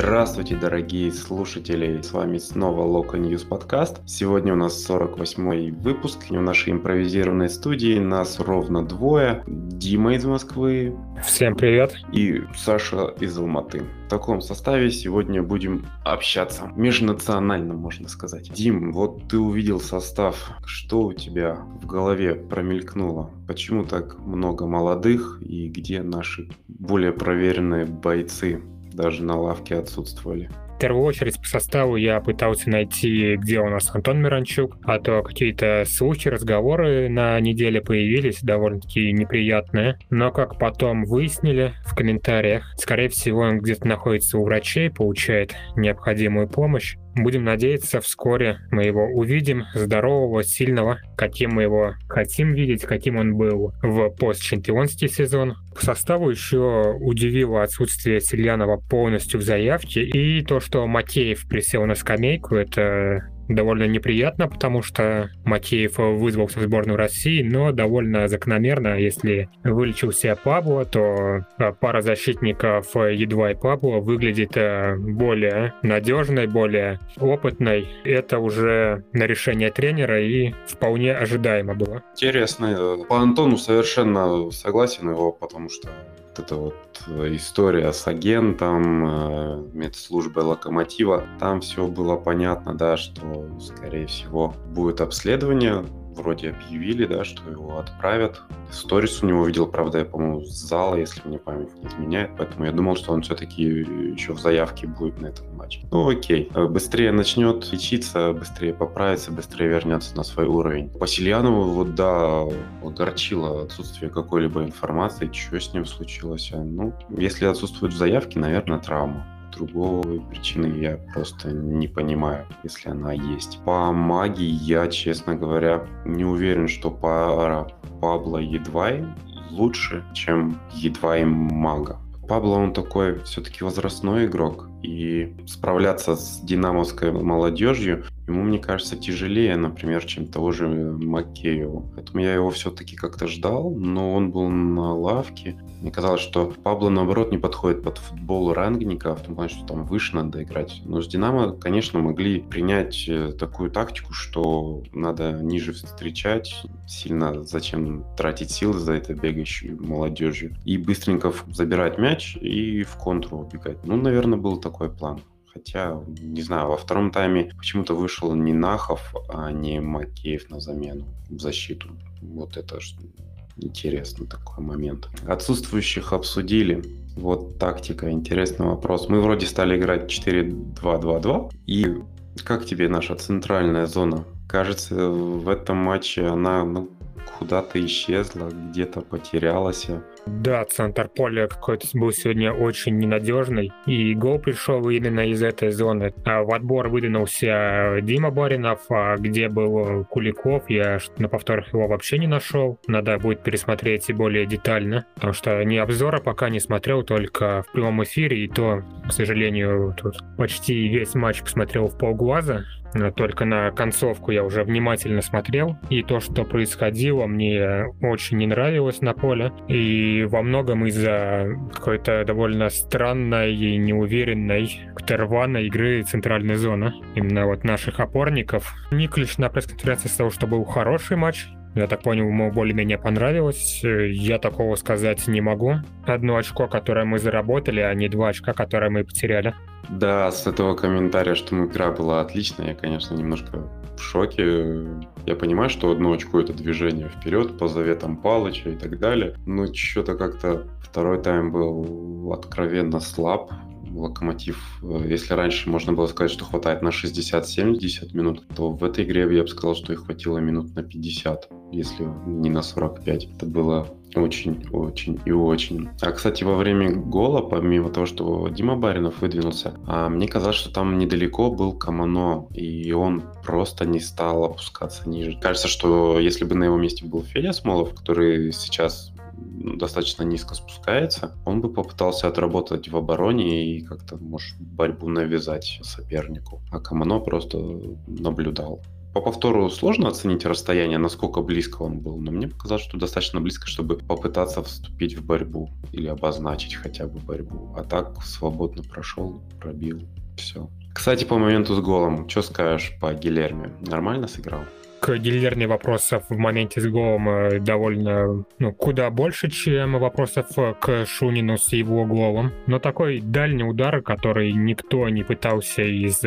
Здравствуйте, дорогие слушатели! С вами снова Local News подкаст. Сегодня у нас 48-й выпуск. И в нашей импровизированной студии нас ровно двое. Дима из Москвы. Всем привет. И Саша из Алматы. В таком составе сегодня будем общаться. Межнационально, можно сказать. Дим, вот ты увидел состав. Что у тебя в голове промелькнуло? Почему так много молодых и где наши более проверенные бойцы? Даже на лавке отсутствовали. В первую очередь по составу я пытался найти, где у нас Антон Миранчук, а то какие-то слухи, разговоры на неделе появились довольно-таки неприятные. Но как потом выяснили в комментариях, скорее всего он где-то находится у врачей, получает необходимую помощь. Будем надеяться, вскоре мы его увидим, здорового, сильного, каким мы его хотим видеть, каким он был в постчемпионский сезон. По составу еще удивило отсутствие Сельянова полностью в заявке и то, что Макеев присел на скамейку. Это довольно неприятно, потому что Макеев вызвался в сборную России, но довольно закономерно, если вылечился Пабло, то э, пара защитников едва и Пабло выглядит э, более надежной, более опытной. Это уже на решение тренера и вполне ожидаемо было. Интересно. По Антону совершенно согласен его, потому что эта вот э, история с агентом, э, медслужбой Локомотива, там все было понятно, да, что, скорее всего, будет обследование, вроде объявили, да, что его отправят. Сторис у него видел, правда, я, по-моему, с зала, если мне память не изменяет, поэтому я думал, что он все-таки еще в заявке будет на этом матче. Ну, окей. Быстрее начнет лечиться, быстрее поправится, быстрее вернется на свой уровень. По Сильянову, вот, да, огорчило отсутствие какой-либо информации, что с ним случилось. Ну, если отсутствует в заявке, наверное, травма другой причины я просто не понимаю, если она есть. По магии я, честно говоря, не уверен, что пара Пабло Едвай лучше, чем Едвай Мага. Пабло, он такой все-таки возрастной игрок, и справляться с динамовской молодежью ему, мне кажется, тяжелее, например, чем того же Макееву. Поэтому я его все-таки как-то ждал, но он был на лавке. Мне казалось, что Пабло, наоборот, не подходит под футбол рангника, в том плане, что там выше надо играть. Но с Динамо, конечно, могли принять э, такую тактику, что надо ниже встречать, сильно зачем тратить силы за это бегающую молодежью, и быстренько забирать мяч и в контру убегать. Ну, наверное, был такой план. Хотя, не знаю, во втором тайме почему-то вышел не Нахов, а не Макеев на замену в защиту. Вот это интересный такой момент. Отсутствующих обсудили. Вот тактика, интересный вопрос. Мы вроде стали играть 4-2-2-2. И как тебе наша центральная зона? Кажется, в этом матче она ну, куда-то исчезла, где-то потерялась. Да, центр поля какой-то был сегодня очень ненадежный, и гол пришел именно из этой зоны. А в отбор выдвинулся Дима Баринов, а где был Куликов, я на повторах его вообще не нашел. Надо будет пересмотреть более детально, потому что ни обзора пока не смотрел, только в прямом эфире, и то, к сожалению, тут почти весь матч посмотрел в полглаза, только на концовку я уже внимательно смотрел, и то, что происходило, мне очень не нравилось на поле, и во многом из-за какой-то довольно странной и неуверенной, рваной игры центральной зоны. Именно вот наших опорников. Никлиш на пресс-конференции сказал, что был хороший матч, я так понял, ему более-менее понравилось. Я такого сказать не могу. Одно очко, которое мы заработали, а не два очка, которые мы потеряли. Да, с этого комментария, что игра была отличная, я, конечно, немножко в шоке. Я понимаю, что одно очко это движение вперед по заветам Палыча и так далее. Но что-то как-то второй тайм был откровенно слаб. Локомотив, э, если раньше можно было сказать, что хватает на 60-70 минут, то в этой игре я бы сказал, что их хватило минут на 50, если не на 45. Это было очень, очень и очень. А, кстати, во время гола, помимо того, что Дима Баринов выдвинулся, а, мне казалось, что там недалеко был Камано, и он просто не стал опускаться ниже. Кажется, что если бы на его месте был Федя Смолов, который сейчас достаточно низко спускается, он бы попытался отработать в обороне и как-то, может, борьбу навязать сопернику. А Камано просто наблюдал. по повтору сложно оценить расстояние, насколько близко он был, но мне показалось, что достаточно близко, чтобы попытаться вступить в борьбу или обозначить хотя бы борьбу. А так свободно прошел, пробил, все. Кстати, по моменту с голом, что скажешь по Гилерме? Нормально сыграл? К Гильерне вопросов в моменте с голом э, довольно, ну, куда больше, чем вопросов к Шунину с его голом. Но такой дальний удар, который никто не пытался из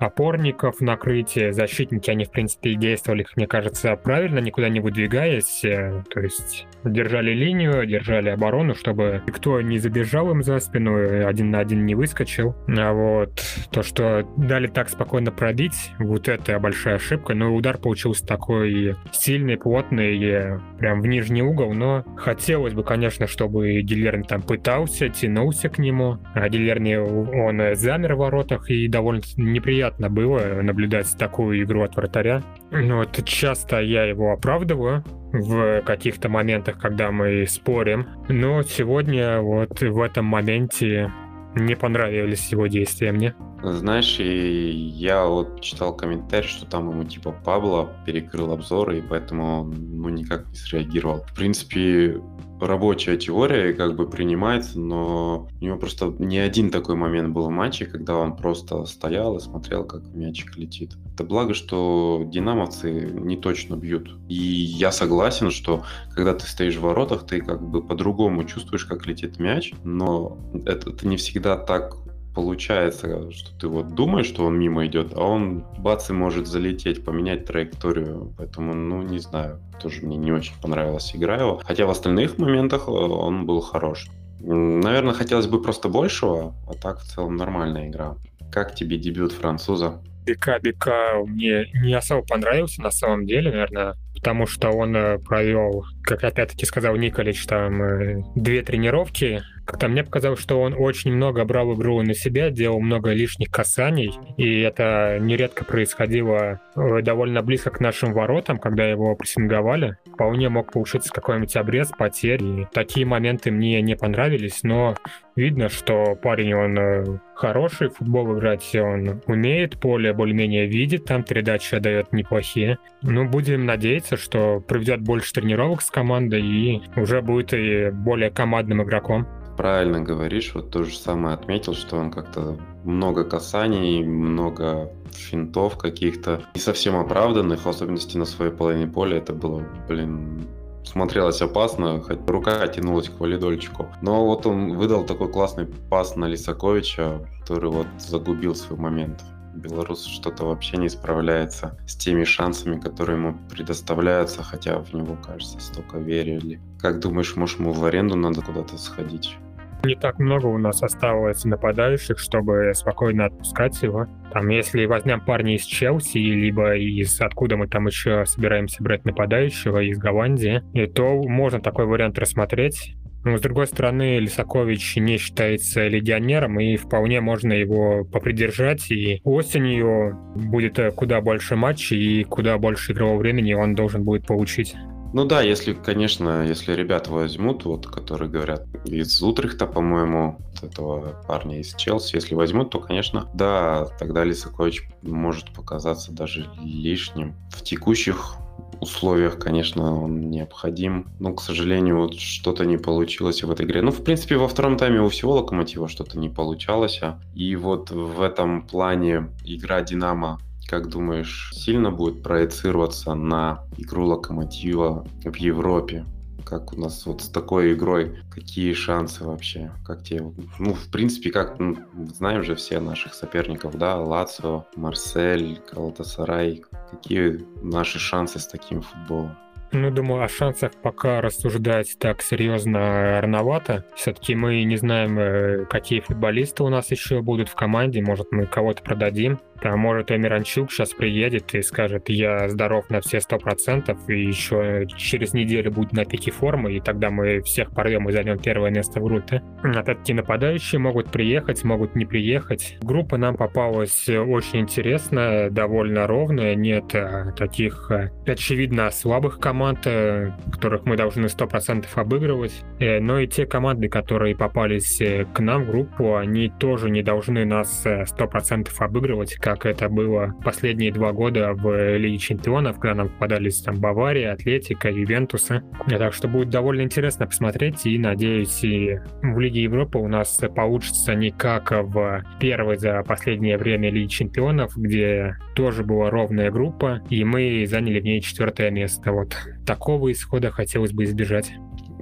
опорников накрытие, защитники, они, в принципе, действовали, мне кажется, правильно, никуда не выдвигаясь, э, то есть держали линию, держали оборону, чтобы никто не забежал им за спину, один на один не выскочил. А вот то, что дали так спокойно пробить, вот это большая ошибка, но удар получился такой сильный, плотный, прям в нижний угол, но хотелось бы, конечно, чтобы Гильерни там пытался, тянулся к нему, а Гильерни, он замер в воротах и довольно неприятно приятно было наблюдать такую игру от вратаря. Ну, вот часто я его оправдываю в каких-то моментах, когда мы спорим. Но сегодня вот в этом моменте не понравились его действия мне. Знаешь, и я вот читал комментарий, что там ему типа Пабло перекрыл обзоры, и поэтому он ну, никак не среагировал. В принципе, рабочая теория как бы принимается, но у него просто не один такой момент был в матче, когда он просто стоял и смотрел, как мячик летит. Это благо, что динамовцы не точно бьют. И я согласен, что когда ты стоишь в воротах, ты как бы по-другому чувствуешь, как летит мяч, но это, это не всегда так получается, что ты вот думаешь, что он мимо идет, а он бац и может залететь, поменять траекторию. Поэтому, ну, не знаю, тоже мне не очень понравилась игра его. Хотя в остальных моментах э, он был хорош. Наверное, хотелось бы просто большего, а так в целом нормальная игра. Как тебе дебют француза? Бека Бека мне не особо понравился на самом деле, наверное, потому что он э, провел, как опять-таки сказал Николич, там э, две тренировки. Как-то мне показалось, что он очень много брал игру на себя, делал много лишних касаний, и это нередко происходило э, довольно близко к нашим воротам, когда его прессинговали. Вполне мог получиться какой-нибудь обрез, потерь, и такие моменты мне не понравились, но видно, что парень, он хороший, футбол играть он умеет, поле более-менее видит, там передачи дает неплохие. Ну, будем надеяться, что проведет больше тренировок с командой и уже будет и более командным игроком. Правильно говоришь, вот то же самое отметил, что он как-то много касаний, много финтов каких-то не совсем оправданных, в особенности на своей половине поля. Это было, блин, смотрелось опасно, хоть рука тянулась к валидольчику. Но вот он выдал такой классный пас на Лисаковича, который вот загубил свой момент. Белорус что-то вообще не справляется с теми шансами, которые ему предоставляются, хотя в него, кажется, столько верили. Как думаешь, может, ему в аренду надо куда-то сходить? Не так много у нас осталось нападающих, чтобы спокойно отпускать его. Там, если возьмем парня из Челси, либо из откуда мы там еще собираемся брать нападающего, из Голландии, то можно такой вариант рассмотреть. Но, с другой стороны, Лисакович не считается легионером, и вполне можно его попридержать, и осенью будет э, куда больше матчей, и куда больше игрового времени он должен будет получить. Ну да, если, конечно, если ребят возьмут, вот, которые говорят из Утрихта, по-моему, вот этого парня из Челси, если возьмут, то, конечно, да, тогда Лисакович может показаться даже лишним. В текущих условиях, конечно, он необходим. Но, к сожалению, вот что-то не получилось в этой игре. Ну, в принципе, во втором тайме у всего Локомотива что-то не получалось. А. И вот в этом плане игра Динамо как думаешь, сильно будет проецироваться на игру Локомотива в Европе? Как у нас вот с такой игрой, какие шансы вообще? Как тебе, ну, в принципе, как, ну, знаем же все наших соперников, да, Лацио, Марсель, Калатасарай. Какие наши шансы с таким футболом? Ну, думаю, о шансах пока рассуждать так серьезно рановато. Все-таки мы не знаем, э, какие футболисты у нас еще будут в команде. Может, мы кого-то продадим. Там, может, Эмиранчук сейчас приедет и скажет, я здоров на все сто процентов, и еще через неделю будет на пике формы, и тогда мы всех порвем и займем первое место в группе. Опять-таки нападающие могут приехать, могут не приехать. Группа нам попалась очень интересная, довольно ровная, нет э, таких э, очевидно слабых команд, э, которых мы должны 100% обыгрывать, э, но и те команды, которые попались к нам в группу, они тоже не должны нас 100% обыгрывать, как это было последние два года в Лиге Чемпионов, когда нам попадались там Бавария, Атлетика, Ювентусы. Так что будет довольно интересно посмотреть, и надеюсь, и в Лиге Европы у нас получится не как в первой за последнее время Лиги Чемпионов, где тоже была ровная группа, и мы заняли в ней четвертое место. Вот такого исхода хотелось бы избежать.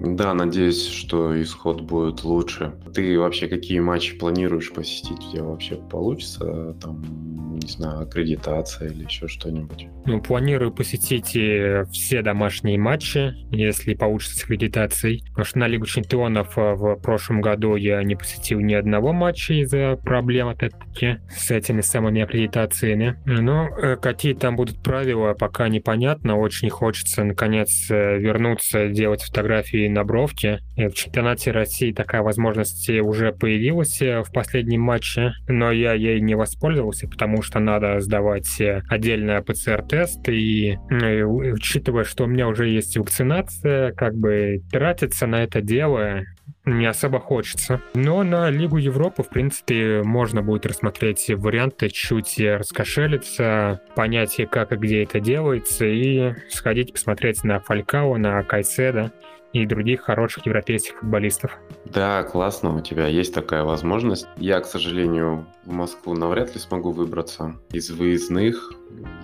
Да, надеюсь, что исход будет лучше. Ты вообще какие матчи планируешь посетить? У тебя вообще получится там, не знаю, аккредитация или еще что-нибудь? Ну, планирую посетить все домашние матчи, если получится с аккредитацией. Потому что на Лигу Чемпионов э, в прошлом году я не посетил ни одного матча из-за проблем, опять-таки, с этими самыми аккредитациями. Но э, какие там будут правила, пока непонятно. Очень хочется, наконец, э, вернуться, делать фотографии на бровке. В чемпионате России такая возможность уже появилась э, в последнем матче, но я ей не воспользовался, потому что надо сдавать э, отдельный ПЦР-тест, и э, учитывая, что у меня уже есть вакцинация, как бы тратиться на это дело не особо хочется. Но на Лигу Европы, в принципе, можно будет рассмотреть варианты, чуть раскошелиться, понять, как и где это делается, и сходить посмотреть на Фалькао, на Кайседа и других хороших европейских футболистов. Да, классно, у тебя есть такая возможность. Я, к сожалению, в Москву навряд ли смогу выбраться. Из выездных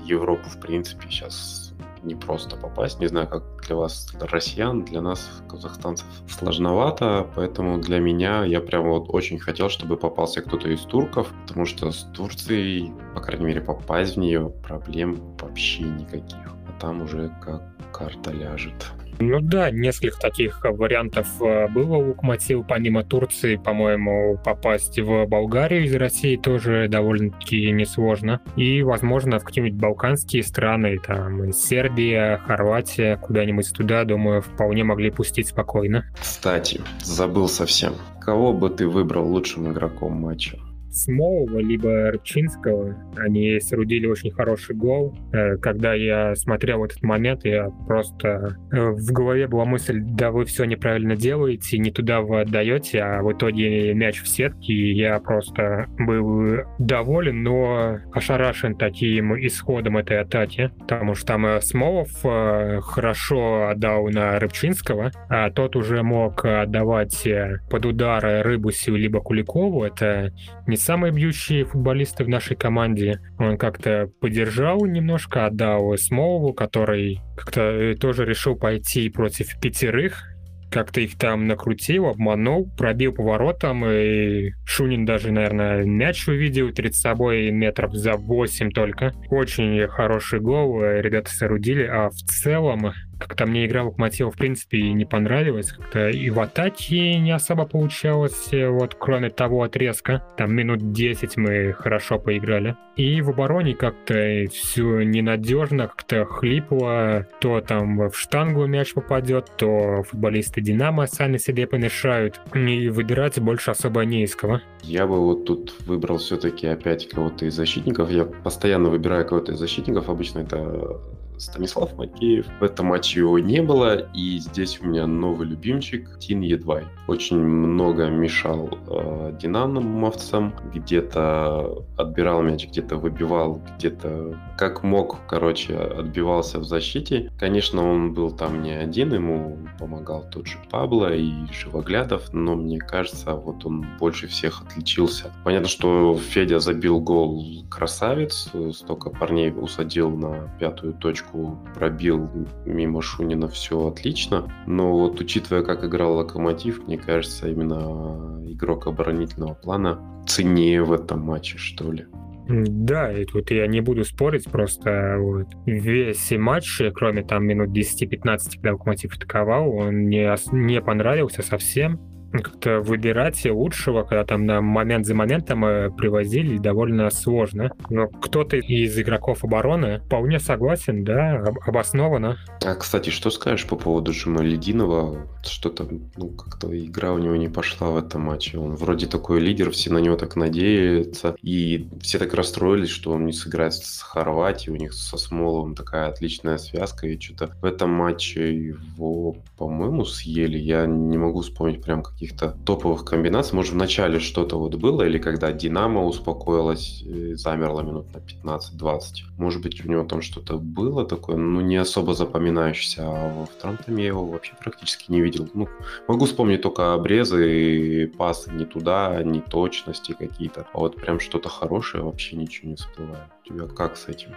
Европу, в принципе, сейчас не просто попасть. Не знаю, как для вас, для россиян, для нас, казахстанцев, сложновато. Поэтому для меня я прям вот очень хотел, чтобы попался кто-то из турков, потому что с Турцией, по крайней мере, попасть в нее проблем вообще никаких. Там уже как карта ляжет. Ну да, несколько таких вариантов э, было у Локомотива, помимо Турции, по-моему, попасть в Болгарию из России тоже довольно-таки несложно. И, возможно, в какие-нибудь балканские страны, там, Сербия, Хорватия, куда-нибудь туда, думаю, вполне могли пустить спокойно. Кстати, забыл совсем. Кого бы ты выбрал лучшим игроком матча? Смолова, либо Рыбчинского. Они соорудили очень хороший гол. Э, когда я смотрел этот момент, я просто... Э, в голове была мысль, да вы все неправильно делаете, не туда вы отдаете, а в итоге мяч в сетке, и я просто был доволен, но ошарашен таким исходом этой атаки, потому что там э, Смолов хорошо отдал на Рыбчинского, а тот уже мог отдавать под удары Рыбусю либо Куликову. Это не самые бьющие футболисты в нашей команде. Он как-то поддержал немножко, отдал Смолову, который как-то э, тоже решил пойти против пятерых, как-то их там накрутил, обманул, пробил поворотом, и Шунин даже, наверное, мяч увидел перед собой метров за 8 только. Очень хороший гол, э, ребята соорудили, а в целом как-то мне игра Локомотива, в принципе, не понравилась. Как-то и в атаке не особо получалось, вот кроме того отрезка. Там минут 10 мы хорошо поиграли. И в обороне как-то все ненадежно, как-то хлипло. То там в штангу мяч попадет, то футболисты Динамо сами себе помешают. И выбирать больше особо не из кого. Я бы вот тут выбрал все-таки опять кого-то из защитников. Я постоянно выбираю кого-то из защитников. Обычно это Станислав Макеев. В этом матче его не было, и здесь у меня новый любимчик Тин Едвай. Очень много мешал э, динамовцам, где-то отбирал мяч, где-то выбивал, где-то как мог, короче, отбивался в защите. Конечно, он был там не один, ему помогал тот же Пабло и Живоглядов, но мне кажется, вот он больше всех отличился. Понятно, что Федя забил гол красавец, столько парней усадил на пятую точку точку пробил мимо Шунина, все отлично. Но вот учитывая, как играл Локомотив, мне кажется, именно игрок оборонительного плана ценнее в этом матче, что ли. Да, и тут я не буду спорить, просто вот весь матч, кроме там минут 10-15, когда Локомотив атаковал, он мне не понравился совсем. Как-то выбирать лучшего, когда там на момент за моментом привозили, довольно сложно. Но кто-то из игроков обороны вполне согласен, да, обоснованно. А, кстати, что скажешь по поводу Джима Лединова? Что-то, ну, как-то игра у него не пошла в этом матче. Он вроде такой лидер, все на него так надеются. И все так расстроились, что он не сыграет с Хорватией. У них со Смоловым такая отличная связка. И что-то в этом матче его, по-моему, съели. Я не могу вспомнить прям каких-то топовых комбинаций. Может, в начале что-то вот было, или когда Динамо успокоилась, замерла минут на 15-20. Может быть, у него там что-то было такое, ну, не особо запоминающееся. А во втором тайме я его вообще практически не видел. Ну, могу вспомнить только обрезы пасы не туда, не точности какие-то. А вот прям что-то хорошее вообще ничего не всплывает. У тебя как с этим?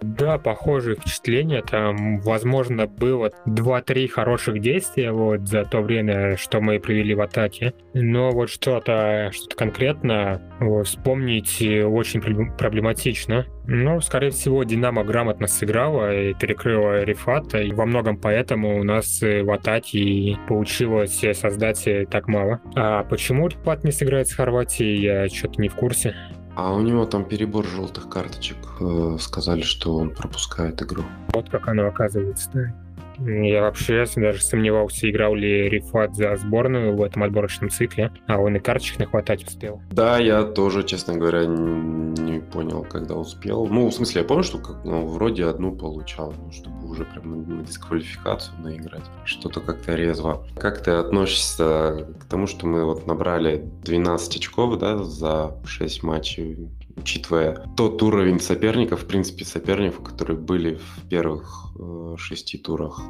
Да, похожие впечатления. Там, возможно, было 2-3 хороших действия вот за то время, что мы провели в атаке. Но вот что-то что конкретно вот, вспомнить очень проблематично. Ну, скорее всего, Динамо грамотно сыграла и перекрыла Рифата. И во многом поэтому у нас в атаке получилось создать так мало. А почему Рифат не сыграет с Хорватией, я что-то не в курсе. А у него там перебор желтых карточек. Э, сказали, что он пропускает игру. Вот как оно оказывается, да. Я вообще даже сомневался, играл ли Рифат за сборную в этом отборочном цикле, а он и карточек нахватать успел. Да, я тоже, честно говоря, не понял, когда успел. Ну, в смысле, я помню, что как, ну, вроде одну получал, ну, чтобы уже прям на, на дисквалификацию наиграть. Что-то как-то резво. Как ты относишься к тому, что мы вот набрали 12 очков, да, за 6 матчей учитывая тот уровень соперников, в принципе, соперников, которые были в первых э, шести турах.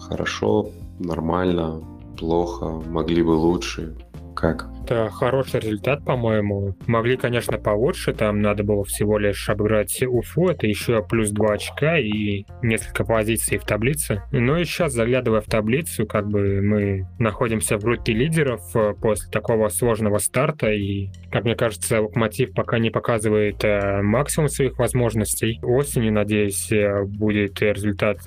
Хорошо, нормально, плохо, могли бы лучше. Как? Это хороший результат, по-моему. Могли, конечно, получше. Там надо было всего лишь обыграть Уфу. Это еще плюс 2 очка и несколько позиций в таблице. Но и сейчас, заглядывая в таблицу, как бы мы находимся в группе лидеров э, после такого сложного старта. И, как мне кажется, Локомотив пока не показывает э, максимум своих возможностей. Осенью, надеюсь, э, будет результат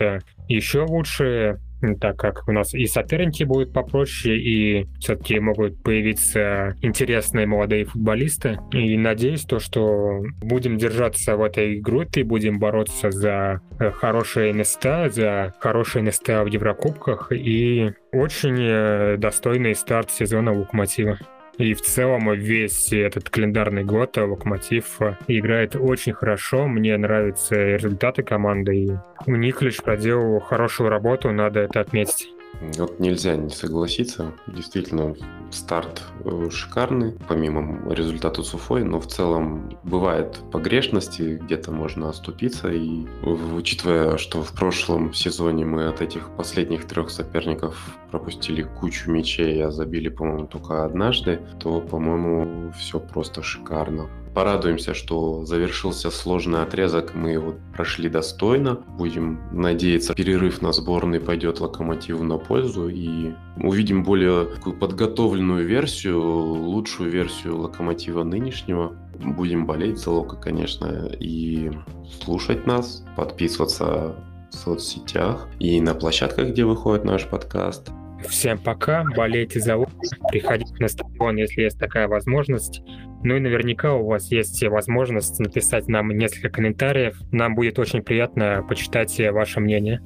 еще лучше так как у нас и соперники будут попроще, и все-таки могут появиться интересные молодые футболисты. И надеюсь, то, что будем держаться в этой группе, будем бороться за э, хорошие места, за хорошие места в Еврокубках и очень э, достойный старт сезона Локомотива. И в целом весь этот календарный год Локомотив играет очень хорошо. Мне нравятся результаты команды. И у них лишь проделал хорошую работу, надо это отметить. Вот нельзя не согласиться. Действительно, старт э, шикарный, помимо результата с Уфой, но в целом бывают погрешности, где-то можно оступиться. И учитывая, что в прошлом сезоне мы от этих последних трех соперников пропустили кучу мячей, а забили, по-моему, только однажды, то, по-моему, все просто шикарно. Порадуемся, что завершился сложный отрезок, мы его прошли достойно. Будем надеяться, перерыв на сборной пойдет локомотиву на пользу и увидим более подготовленную версию, лучшую версию локомотива нынешнего. Будем болеть за Лока, конечно, и слушать нас, подписываться в соцсетях и на площадках, где выходит наш подкаст. Всем пока, болейте за Лока, приходите на стадион, если есть такая возможность. Ну и наверняка у вас есть возможность написать нам несколько комментариев. Нам будет очень приятно почитать ваше мнение.